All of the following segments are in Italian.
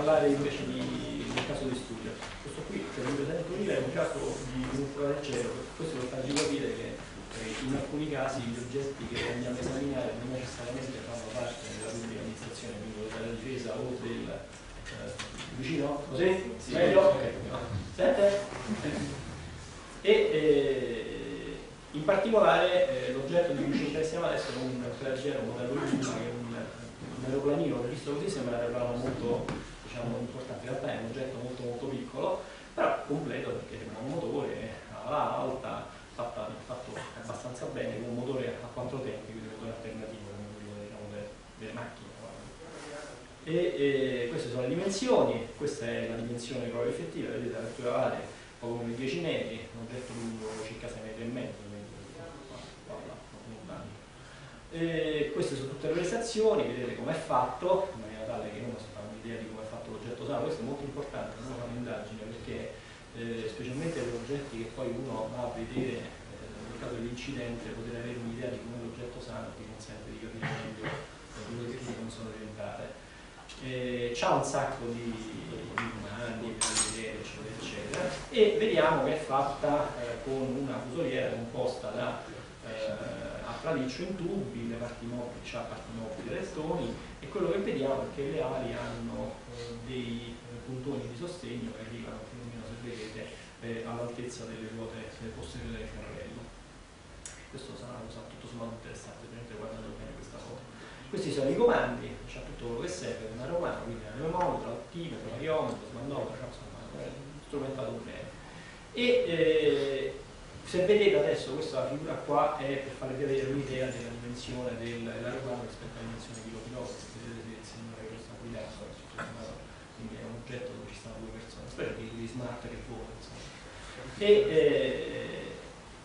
parlare invece di, del caso di studio. Questo qui che vi presento io è un caso di un'usura del cielo, questo per farvi capire che eh, in alcuni casi gli oggetti che andiamo a esaminare non necessariamente fanno parte della pubblica amministrazione, quindi della difesa o del eh, vicino? Così? Sì. Meglio? Ok. Sente? E eh, in particolare eh, l'oggetto di cui ci interessiamo adesso è un leggero modello Luna, che è un, un aeroplanino, visto così sembra un aeroplano molto diciamo, importante, in realtà è un oggetto molto molto piccolo, però completo perché ha un motore ala alta, fatta, fatto abbastanza bene, con un motore a quattro tempi, quindi un motore alternativo diciamo, delle, macchine. E, e, queste sono le dimensioni, questa è la dimensione proprio effettiva, vedete la lettura vale poco come 10 metri, un oggetto lungo circa 6 metri e mezzo, e queste sono tutte le prestazioni, vedete com'è fatto, in maniera tale che uno si fa un'idea di come è fatto l'oggetto usato, questo è molto importante, non fa un'indagine perché eh, specialmente per oggetti che poi uno va a vedere eh, nel caso dell'incidente, poter avere un'idea di come l'oggetto usato ti consente di capire meglio le tecniche come sono diventate. Eh, c'ha un sacco di, di comandi per vedere, eccetera, eccetera, e vediamo che è fatta eh, con una fusoliera composta da eh, traliccio in tubi, le parti mobili, c'ha parti mobili restoni e quello che vediamo è che le ali hanno dei eh, puntoni di sostegno che arrivano più o meno se vedete eh, all'altezza delle ruote posteriori del carrello. Questo sarà una cosa tutto sommato interessante, ovviamente guardate bene questa foto. Questi sono i comandi, c'è tutto quello che serve per un aeromano, quindi anemometro, altimetro, variometro, smandometro, insomma, strumentato bene. E, eh, se vedete adesso questa figura qua è per farvi vedere un'idea della dimensione dell'aeroplano rispetto alla dimensione di pilota, vedete il signore che lo sta guidando, quindi è un oggetto dove ci stanno due persone, spero che di smart che vola. Eh,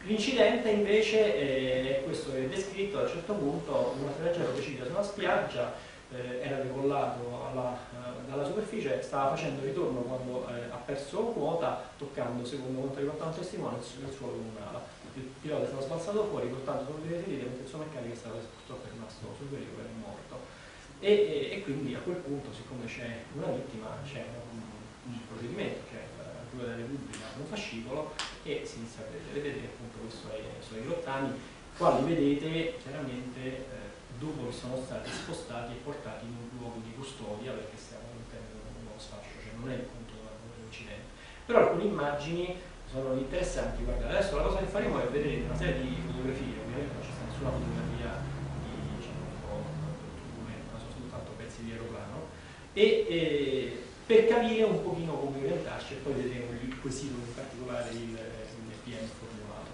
l'incidente invece è questo che è descritto a un certo punto, un passeggero decide su una spiaggia, eh, era decollato alla, eh, dalla superficie, stava facendo ritorno quando eh, ha perso quota, toccando, secondo quanto riportato un testimone, il suolo con un'ala. Il pilota è stato sbalzato fuori, portando solo delle ferite, mentre il suo meccanico è stato purtroppo rimasto sul veicolo e è morto. E, e, e, quindi a quel punto, siccome c'è una vittima, c'è un, un, procedimento, cioè la Procura della Repubblica un fascicolo e si inizia a vedere. Vedete appunto questo sono i rottami, quali vedete chiaramente eh, dopo che sono stati spostati e portati in un luogo di custodia perché stiamo all'interno di uno sfascio, cioè non è il punto dell'incidente. Però alcune immagini sono interessanti, guardate, adesso la cosa che faremo è vedere una serie di fotografie, ovviamente non c'è nessuna fotografia di diciamo, documento, ma sono soltanto pezzi di aeroplano, e eh, per capire un pochino come orientarci e poi vedremo il quesito in particolare il, il PM formulato.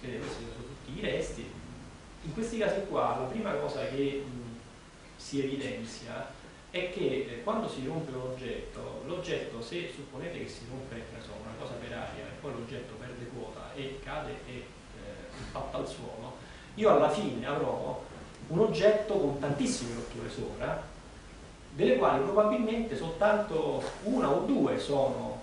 Vedete, questi sono tutti i resti, in questi casi qua la prima cosa che mh, si evidenzia è che eh, quando si rompe l'oggetto, l'oggetto se supponete che si rompe so, una cosa per aria e poi l'oggetto perde quota e cade e eh, impatta al suolo, io alla fine avrò un oggetto con tantissime rotture sopra, delle quali probabilmente soltanto una o due sono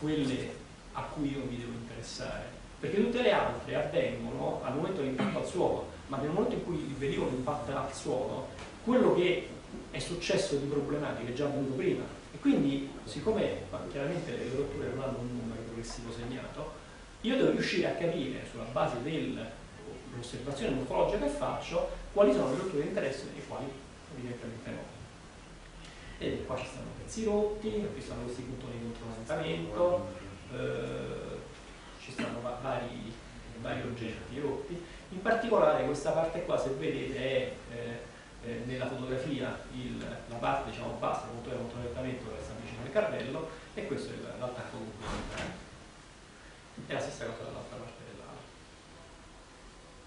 quelle a cui io mi devo interessare, perché tutte le altre avvengono al momento dell'impatto al suolo ma nel momento in cui il velivolo impatta al suolo, quello che è successo di problematiche è già avvenuto prima. E quindi, siccome chiaramente le rotture non hanno un numero progressivo segnato, io devo riuscire a capire sulla base dell'osservazione morfologica che faccio quali sono le rotture di interesse e quali evidentemente no. E qua ci stanno pezzi rotti, qui stanno questi puntoni di controlamento, eh, ci stanno vari, vari oggetti rotti in particolare questa parte qua, se vedete, è eh, eh, nella fotografia il, la parte diciamo, bassa del motore controlettamento che sta vicino al carrello e questo è l'attacco complementare. È la stessa cosa dall'altra parte dell'ala.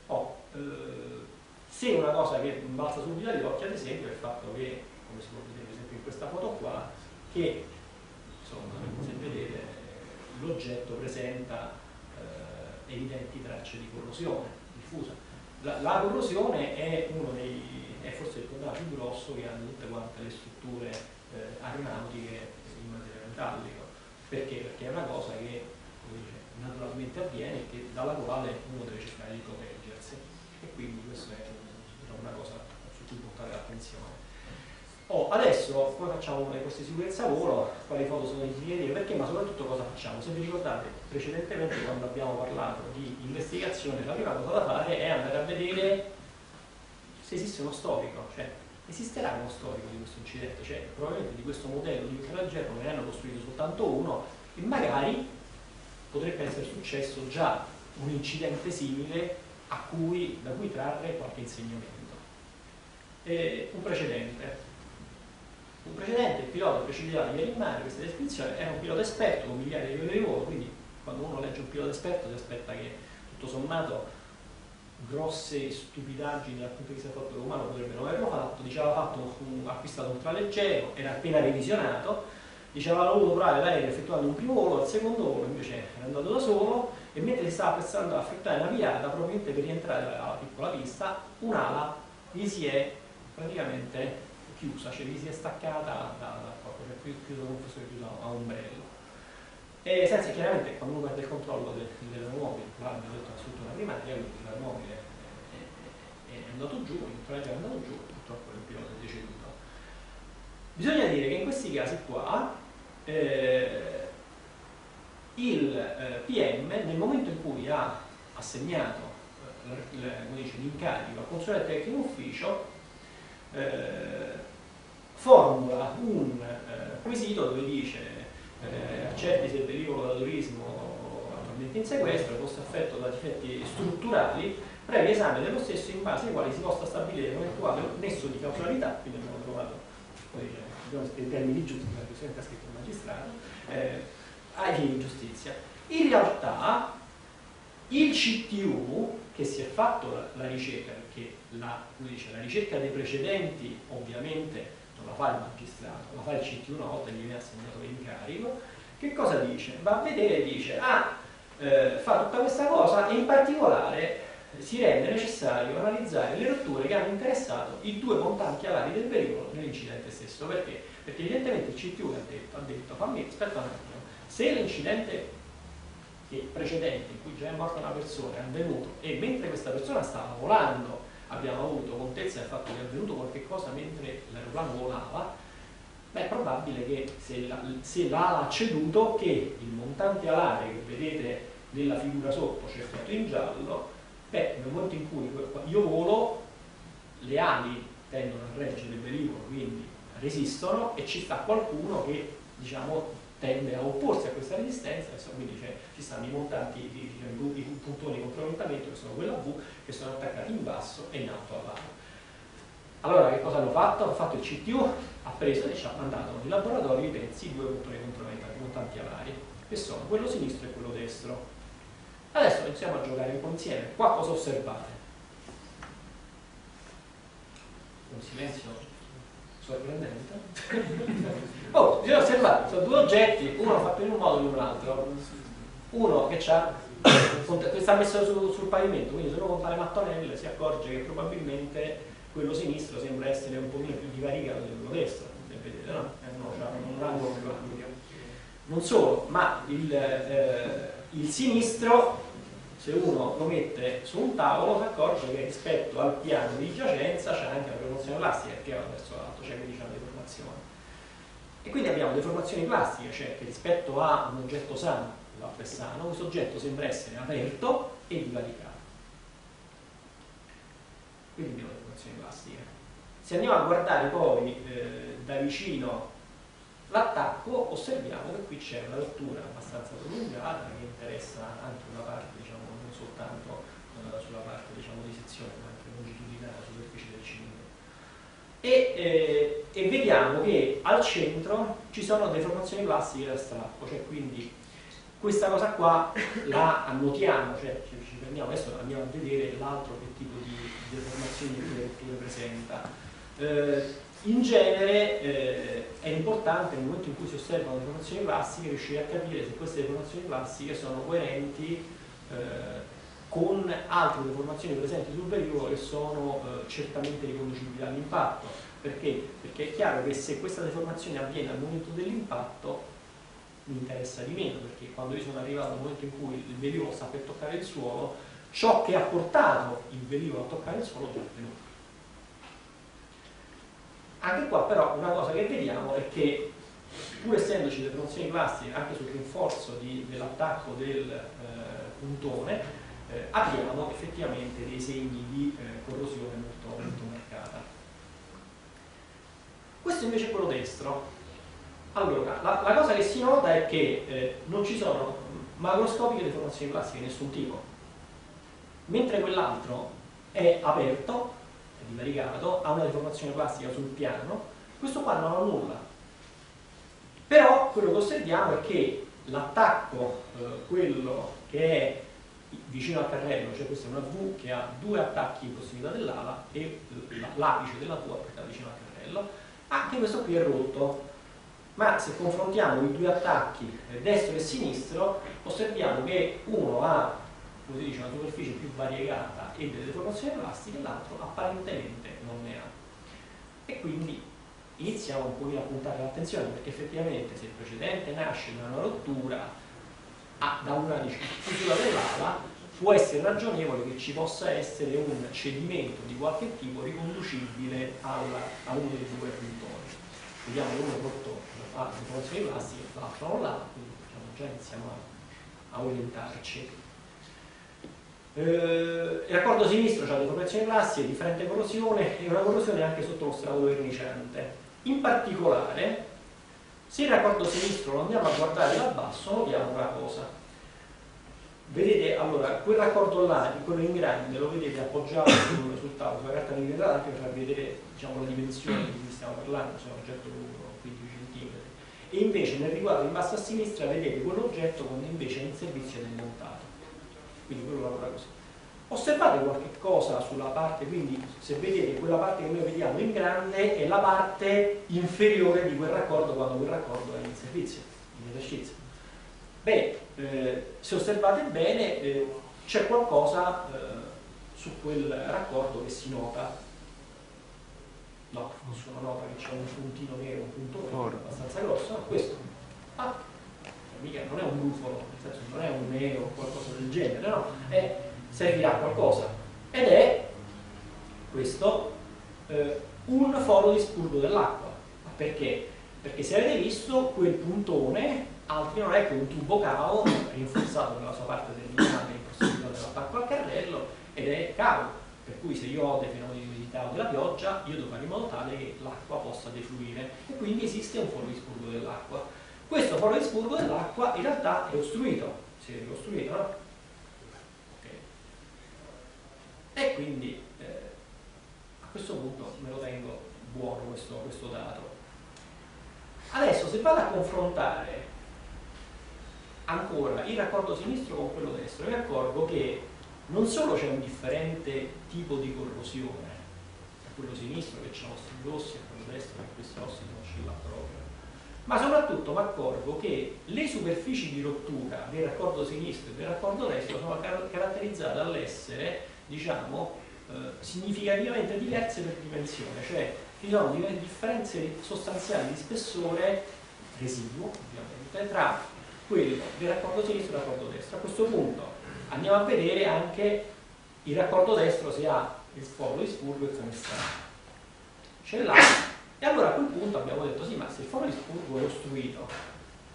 Oh, eh, se una cosa che balza subito agli occhi, ad esempio, è il fatto che, come si può vedere ad esempio in questa foto qua, che insomma, se vedete l'oggetto presenta eh, evidenti tracce di corrosione diffusa. La, la corrosione è, dei, è, forse il problema più grosso che hanno tutte quante le strutture eh, aeronautiche in materiale metallico. Perché? Perché è una cosa che dice, naturalmente avviene e dalla quale uno deve cercare di proteggersi. E quindi questa è una cosa su cui portare l'attenzione. Oh, adesso come facciamo corsi di sicurezza volo, quali foto sono i significativi, perché ma soprattutto cosa facciamo? Se vi ricordate precedentemente quando abbiamo parlato di investigazione, la prima cosa da fare è andare a vedere se esiste uno storico, cioè esisterà uno storico di questo incidente, cioè probabilmente di questo modello di ultraleggero ne hanno costruito soltanto uno e magari potrebbe essere successo già un incidente simile cui, da cui trarre qualche insegnamento. E un precedente. Un precedente, il pilota precipitato ieri in mare, questa descrizione, era un pilota esperto con migliaia di livelli di volo, quindi quando uno legge un pilota esperto si aspetta che tutto sommato grosse stupidaggini dal punto di vista del fatto umano potrebbero averlo fatto, diceva fatto un, acquistato un traleggero, era appena revisionato, diceva aveva voluto provare l'aereo effettuando un primo volo, al secondo volo invece era andato da solo. E mentre stava pensando a affrettare la piata, probabilmente per rientrare alla piccola pista, un'ala gli si è praticamente chiusa, cioè gli si è staccata dal corpo, cioè chiuso come fosse chiuso a ombrello. E senza chiaramente quando uno perde il controllo del, dell'aeromobile, là abbiamo detto la struttura primaria, quindi l'aeromobile è, è, è, andato giù, il traghetto è andato giù, purtroppo il pilota è deceduto. Bisogna dire che in questi casi qua eh, il eh, PM nel momento in cui ha assegnato eh, l'incarico al consulente tecnico ufficio eh, formula un eh, quesito dove dice eh, accerti se il pericolo da turismo attualmente in sequestro fosse affetto da difetti strutturali previo esame dello stesso in base ai quali si possa stabilire un eventuale nesso di causalità quindi abbiamo trovato in termini giusti perché il Presidente ha scritto il magistrato eh, ai fini di giustizia. In realtà il CTU che si è fatto la, la ricerca, perché la, dice, la, ricerca dei precedenti ovviamente non la fa il magistrato, la fa il CTU una volta gli viene assegnato l'incarico, che cosa dice? Va a vedere e dice, ah, eh, fa tutta questa cosa e in particolare si rende necessario analizzare le rotture che hanno interessato i due montanti alari del velivolo nell'incidente stesso. Perché? Perché evidentemente il CTU ha detto, ha detto fammi, aspetta un attimo, se l'incidente precedente in cui già è morta una persona è avvenuto e mentre questa persona stava volando abbiamo avuto contezza del fatto che è avvenuto qualcosa mentre l'aeroplano volava, beh, è probabile che se, la, se l'ala ha ceduto che il montante alare che vedete nella figura sotto cercato in giallo, beh, nel momento in cui io volo le ali tendono a reggere il velivolo, quindi resistono e ci sta qualcuno che diciamo tende a opporsi a questa resistenza, quindi ci stanno i montanti, diciamo, i puntoni di controorientamento che sono quella V, che sono attaccati in basso e in alto all'aria. Allora che cosa hanno fatto? Hanno fatto il CTU, ha preso e ci ha mandato in laboratorio i pezzi, due puntoni controorientati, montanti alari, che sono quello sinistro e quello destro. Adesso iniziamo a giocare un po' insieme. Qua cosa osservate? Un silenzio sorprendente. oh, bisogna osservare, sono due oggetti, uno fatto in un modo e in un altro. Uno che sta messo su, sul pavimento, quindi se uno compare mattonelle si accorge che probabilmente quello sinistro sembra essere un pochino più divaricato di quello destro, vedete, no? Uno ha un angolo più ampio. Non solo, ma il, eh, il sinistro se uno lo mette su un tavolo si accorge che rispetto al piano di giacenza c'è anche una deformazione plastica che va verso l'alto, c'è quindi una deformazione. E quindi abbiamo deformazioni plastiche, cioè che rispetto a un oggetto sano, l'acqua è sano, questo oggetto sembra essere aperto e divaricato. Quindi abbiamo deformazioni plastiche. Se andiamo a guardare poi eh, da vicino l'attacco, osserviamo che qui c'è una rottura abbastanza prolungata che interessa anche una parte diciamo, soltanto eh, sulla parte diciamo, di sezione, ma anche longitudinale, superficie del cilindro. E, eh, e, vediamo che al centro ci sono deformazioni plastiche da strappo, cioè quindi questa cosa qua la annotiamo, cioè ci, prendiamo, adesso andiamo a vedere l'altro che tipo di deformazioni che presenta. Eh, in genere eh, è importante nel momento in cui si osservano deformazioni plastiche riuscire a capire se queste deformazioni plastiche sono coerenti eh, con altre deformazioni presenti sul velivolo che sono eh, certamente riconducibili all'impatto. Perché? Perché è chiaro che se questa deformazione avviene al momento dell'impatto mi interessa di meno, perché quando io sono arrivato al momento in cui il velivolo sta per toccare il suolo, ciò che ha portato il velivolo a toccare il suolo è avvenuto. Anche qua però una cosa che vediamo è che pur essendoci delle funzioni classiche anche sul rinforzo dell'attacco del eh, puntone, eh, abbiamo effettivamente dei segni di eh, corrosione molto, molto marcata. Questo invece è quello destro. Allora, la, la cosa che si nota è che eh, non ci sono macroscopiche deformazioni classiche di nessun tipo, mentre quell'altro è aperto, divaricato, ha una deformazione plastica sul piano, questo qua non ha nulla, però quello che osserviamo è che l'attacco, eh, quello che è vicino al carrello, cioè questa è una V che ha due attacchi in prossimità dell'ala e l'apice della V appoggiata vicino al carrello, anche questo qui è rotto. Ma se confrontiamo i due attacchi eh, destro e sinistro, osserviamo che uno ha dice, una superficie più variegata e delle deformazioni plastiche, l'altro apparentemente non ne ha. E quindi iniziamo un pochino a puntare l'attenzione perché effettivamente se il precedente nasce da una rottura a, da una chiusura dell'ala può essere ragionevole che ci possa essere un cedimento di qualche tipo riconducibile alla, a uno dei due puntoni vediamo che uno è rotto ha deformazioni plastiche l'altro non l'ha quindi diciamo, già iniziamo a, a orientarci eh, il raccordo sinistro ha deformazioni plastiche, differente corrosione e una corrosione anche sotto lo strato verniciante in particolare, se il raccordo sinistro lo andiamo a guardare da basso, notiamo una cosa. Vedete, allora, quel raccordo là, quello in grande, lo vedete appoggiato sul, sul tavolo, sulla carta nigrata anche per far vedere diciamo, la dimensione di cui stiamo parlando, se è un oggetto lungo, 15 cm. E invece nel riguardo in basso a sinistra vedete quell'oggetto quando invece è in servizio ed è montato. Quindi quello lavora così. Osservate qualche cosa sulla parte, quindi se vedete quella parte che noi vediamo in grande è la parte inferiore di quel raccordo quando quel raccordo è in servizio, in esercizio. Beh, eh, se osservate bene eh, c'è qualcosa eh, su quel raccordo che si nota. No, nessuno nota che c'è un puntino nero, un punto nero abbastanza grosso, questo. Ah, mica non è un senso non è un nero o qualcosa del genere, no? È servirà a qualcosa. Ed è questo eh, un foro di spurgo dell'acqua. Perché? perché se avete visto quel puntone altro non è che un tubo cavo rinforzato nella sua parte terminale in prossimità dell'attacco al carrello ed è cavo per cui se io ho dei fenomeni di umidità o della pioggia io devo fare in modo tale che l'acqua possa defluire. E quindi esiste un foro di spurgo dell'acqua questo foro di spurgo dell'acqua in realtà è ostruito si è ricostruito no? e quindi eh, a questo punto me lo tengo buono questo, questo dato. Adesso se vado a confrontare ancora il raccordo sinistro con quello destro, mi accorgo che non solo c'è un differente tipo di corrosione, quello sinistro che ha ossidi grossi, a quello destro che questo ossido non ce l'ha proprio, ma soprattutto mi accorgo che le superfici di rottura del raccordo sinistro e del raccordo destro sono caratterizzate dall'essere diciamo, eh, significativamente diverse per dimensione, cioè ci sono differenze sostanziali di spessore residuo, ovviamente, tra quello del raccordo sinistro e il raccordo destro. A questo punto andiamo a vedere anche il raccordo destro se ha il foro di spurgo e come sta. Ce l'ha. E allora a quel punto abbiamo detto sì, ma se il foro di spurgo è ostruito,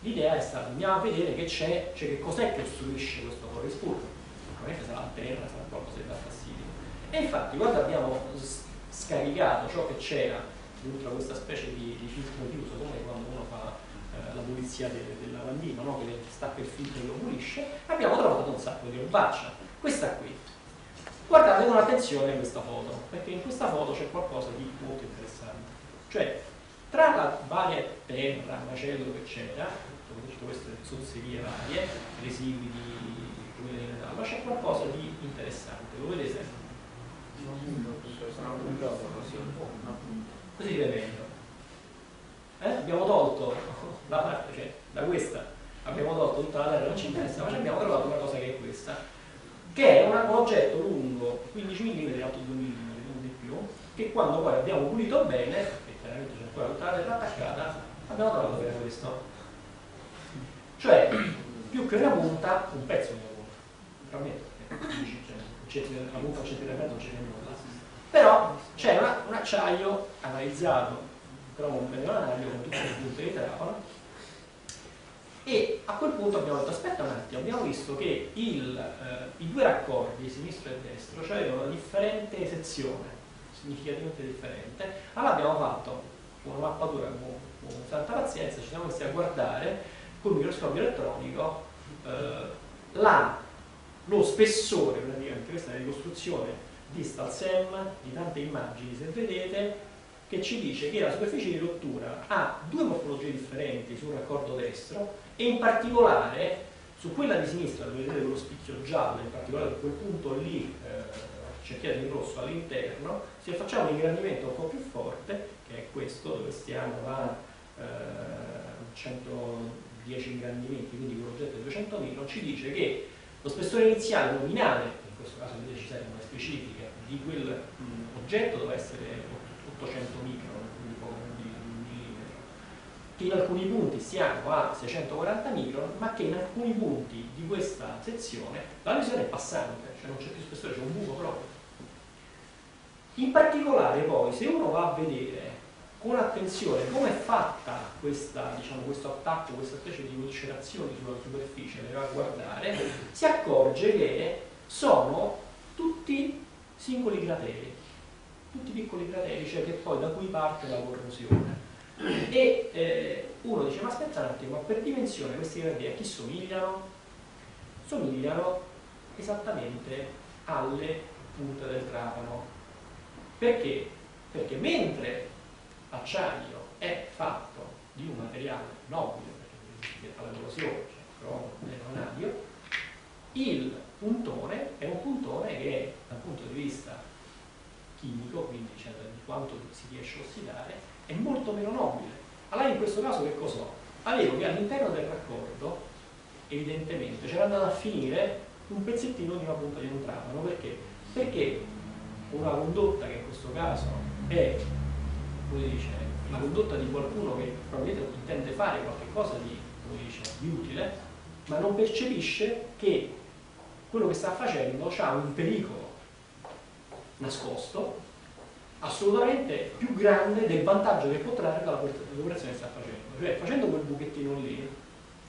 l'idea è stata andiamo a vedere che c'è, cioè che cos'è che ostruisce questo foro di spurgo sicuramente sarà la terra, sarà qualcosa che dà fastidio. E infatti quando abbiamo scaricato ciò che c'era dentro questa specie di, di, filtro chiuso, come quando uno fa eh, la pulizia del, del lavandino, no? che stacca il filtro e lo pulisce, abbiamo trovato un sacco di robaccia. Questa qui. Guardate con attenzione questa foto, perché in questa foto c'è qualcosa di molto interessante. Cioè, tra la varia terra, macello, eccetera, tutte queste zozzerie varie, residui di come in metallo, c'è qualcosa di interessante, lo vedete? Così si vede meglio. Eh? Abbiamo tolto la parte, cioè da questa abbiamo tolto tutta la terra, non ci interessa, ma abbiamo trovato una cosa che è questa, che è un oggetto lungo 15 mm, alto 2 mm, non di più, che quando poi abbiamo pulito bene, che tutta la attaccata, abbiamo trovato per questo. Cioè, più che una punta, un pezzo di naturalmente cioè, la punta un centimetro e mezzo non c'è nulla. Però c'è un acciaio analizzato cromo medio-anario con tutte le punte di trapano e a quel punto abbiamo detto aspetta un attimo, abbiamo visto che il, eh, i due raccordi, sinistro e destro, cioè avevano una differente sezione, significativamente differente, allora abbiamo fatto una mappatura con, con tanta pazienza, ci siamo messi a guardare con il microscopio elettronico eh, la, lo spessore, praticamente questa è la ricostruzione di StalSem, di tante immagini se vedete, che ci dice che la superficie di rottura ha due morfologie differenti sul raccordo destro e in particolare su quella di sinistra dove vedete quello spicchio giallo, in particolare su quel punto lì eh, cerchiato in rosso all'interno, se facciamo un ingrandimento un po' più forte, che è questo dove stiamo a eh, 110 ingrandimenti, quindi con l'oggetto è 200 micron, ci dice che lo spessore iniziale nominale, in questo caso vedete ci servono le specifiche, di quel mh, oggetto deve essere 800 micron che in alcuni punti siamo a 640 micron, ma che in alcuni punti di questa sezione la lesione è passante, cioè non c'è più spessore, c'è un buco proprio. In particolare poi, se uno va a vedere con attenzione come è fatta questa, diciamo, questo attacco, questa specie di ulcerazione sulla superficie, le va a guardare, si accorge che sono tutti singoli crateri, tutti piccoli crateri, cioè che poi da cui parte la corrosione e eh, uno dice ma aspetta un attimo ma per dimensione questi gradi a chi somigliano? somigliano esattamente alle punte del trapano perché? perché mentre l'acciaio è fatto di un materiale nobile perché la corrosione cioè cromo, vanadio il puntone è un puntone che dal punto di vista chimico quindi cioè, di quanto si riesce a ossidare è molto meno nobile. Allora in questo caso che cosa ho? Avevo che all'interno del raccordo, evidentemente, c'era andato a finire un pezzettino di una punta di un trapano. Perché? Perché una condotta che in questo caso è, dice, la condotta di qualcuno che probabilmente intende fare qualcosa di, dice, di utile, ma non percepisce che quello che sta facendo ha un pericolo nascosto assolutamente più grande del vantaggio che può trarre dall'operazione che sta facendo. Cioè, facendo quel buchettino lì,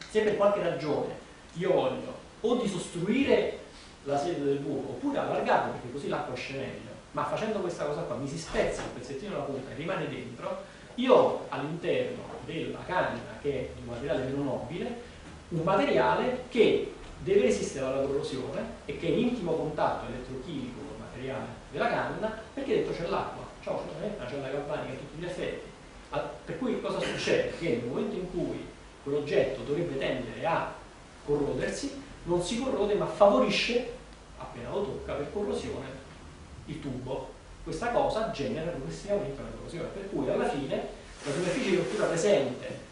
se per qualche ragione io voglio o di sostruire la sede del buco oppure allargarlo perché così l'acqua esce meglio, ma facendo questa cosa qua mi si spezza un pezzettino della punta e rimane dentro, io ho all'interno della canna che è un materiale meno nobile, un materiale che deve resistere alla corrosione e che è in intimo contatto elettrochimico con il materiale della canna perché dentro c'è l'acqua ciò una cella galvanica a tutti gli effetti. Per cui cosa succede? Che nel momento in cui quell'oggetto dovrebbe tendere a corrodersi, non si corrode ma favorisce, appena lo tocca, per corrosione il tubo. Questa cosa genera progressivamente una corrosione, per cui alla fine la superficie di rottura presente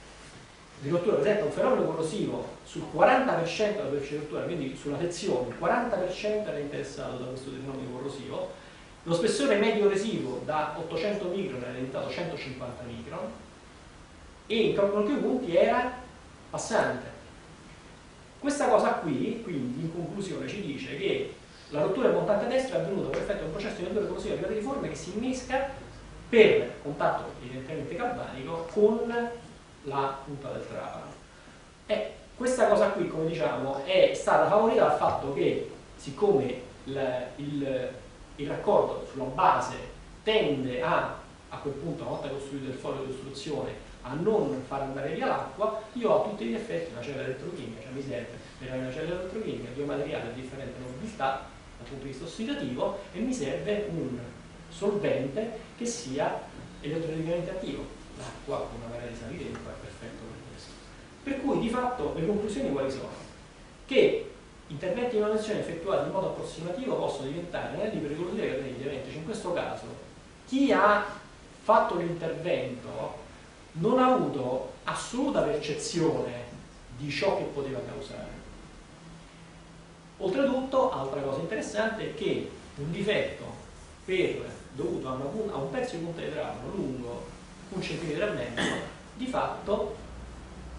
di rottura presenta un fenomeno corrosivo sul 40% della superficie di rottura, quindi sulla sezione, il 40% era interessato da questo fenomeno corrosivo, lo spessore medio residuo da 800 micron era diventato 150 micron e in alcuni punti era passante. Questa cosa qui, quindi, in conclusione, ci dice che la rottura del montante destro è avvenuta per effetto di un processo di rottura corrosiva di di forme che si innesca per contatto evidentemente galvanico con la punta del trapano. E questa cosa qui, come diciamo, è stata favorita dal fatto che, siccome il, il il raccordo sulla base tende a, a quel punto, una volta costruito il foglio di costruzione, a non far andare via l'acqua, io ho tutti gli effetti una cella elettrochimica, cioè mi serve per avere una cella elettrochimica, due materiali a differente nobiltà dal punto di vista ossidativo e mi serve un solvente che sia elettrochimicamente attivo. L'acqua con una marea di sali dentro è perfetto per questo. Per cui di fatto le conclusioni quali sono? Che interventi di manutenzione effettuati in modo approssimativo possono diventare anelli pericolosi cateni eventi. Cioè in questo caso chi ha fatto l'intervento non ha avuto assoluta percezione di ciò che poteva causare. Oltretutto, altra cosa interessante è che un difetto per, dovuto a, una, a un pezzo di punta di trapano lungo un centimetro e mezzo, di fatto,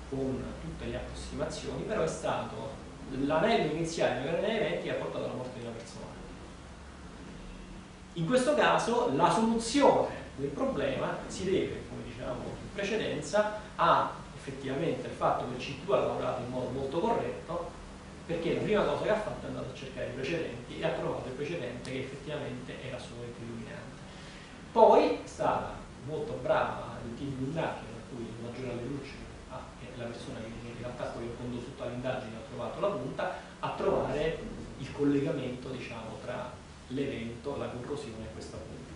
con tutte le approssimazioni, però è stato l'anello iniziale di una eventi ha portato alla morte di una persona. In questo caso la soluzione del problema si deve, come dicevamo in precedenza, a effettivamente il fatto che il C2 ha lavorato in modo molto corretto perché la prima cosa che ha fatto è andato a cercare i precedenti e ha trovato il precedente che effettivamente era assolutamente illuminante. Poi è stata molto brava il team di indagine, per cui il maggiore Allucci ah, è la persona che in realtà poi ha condotto tutta l'indagine ha trovato la punta, a trovare il collegamento diciamo, tra l'evento, la corrosione e questa punta.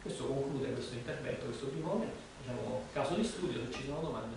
Questo conclude questo intervento, questo primo diciamo, caso di studio, se ci sono domande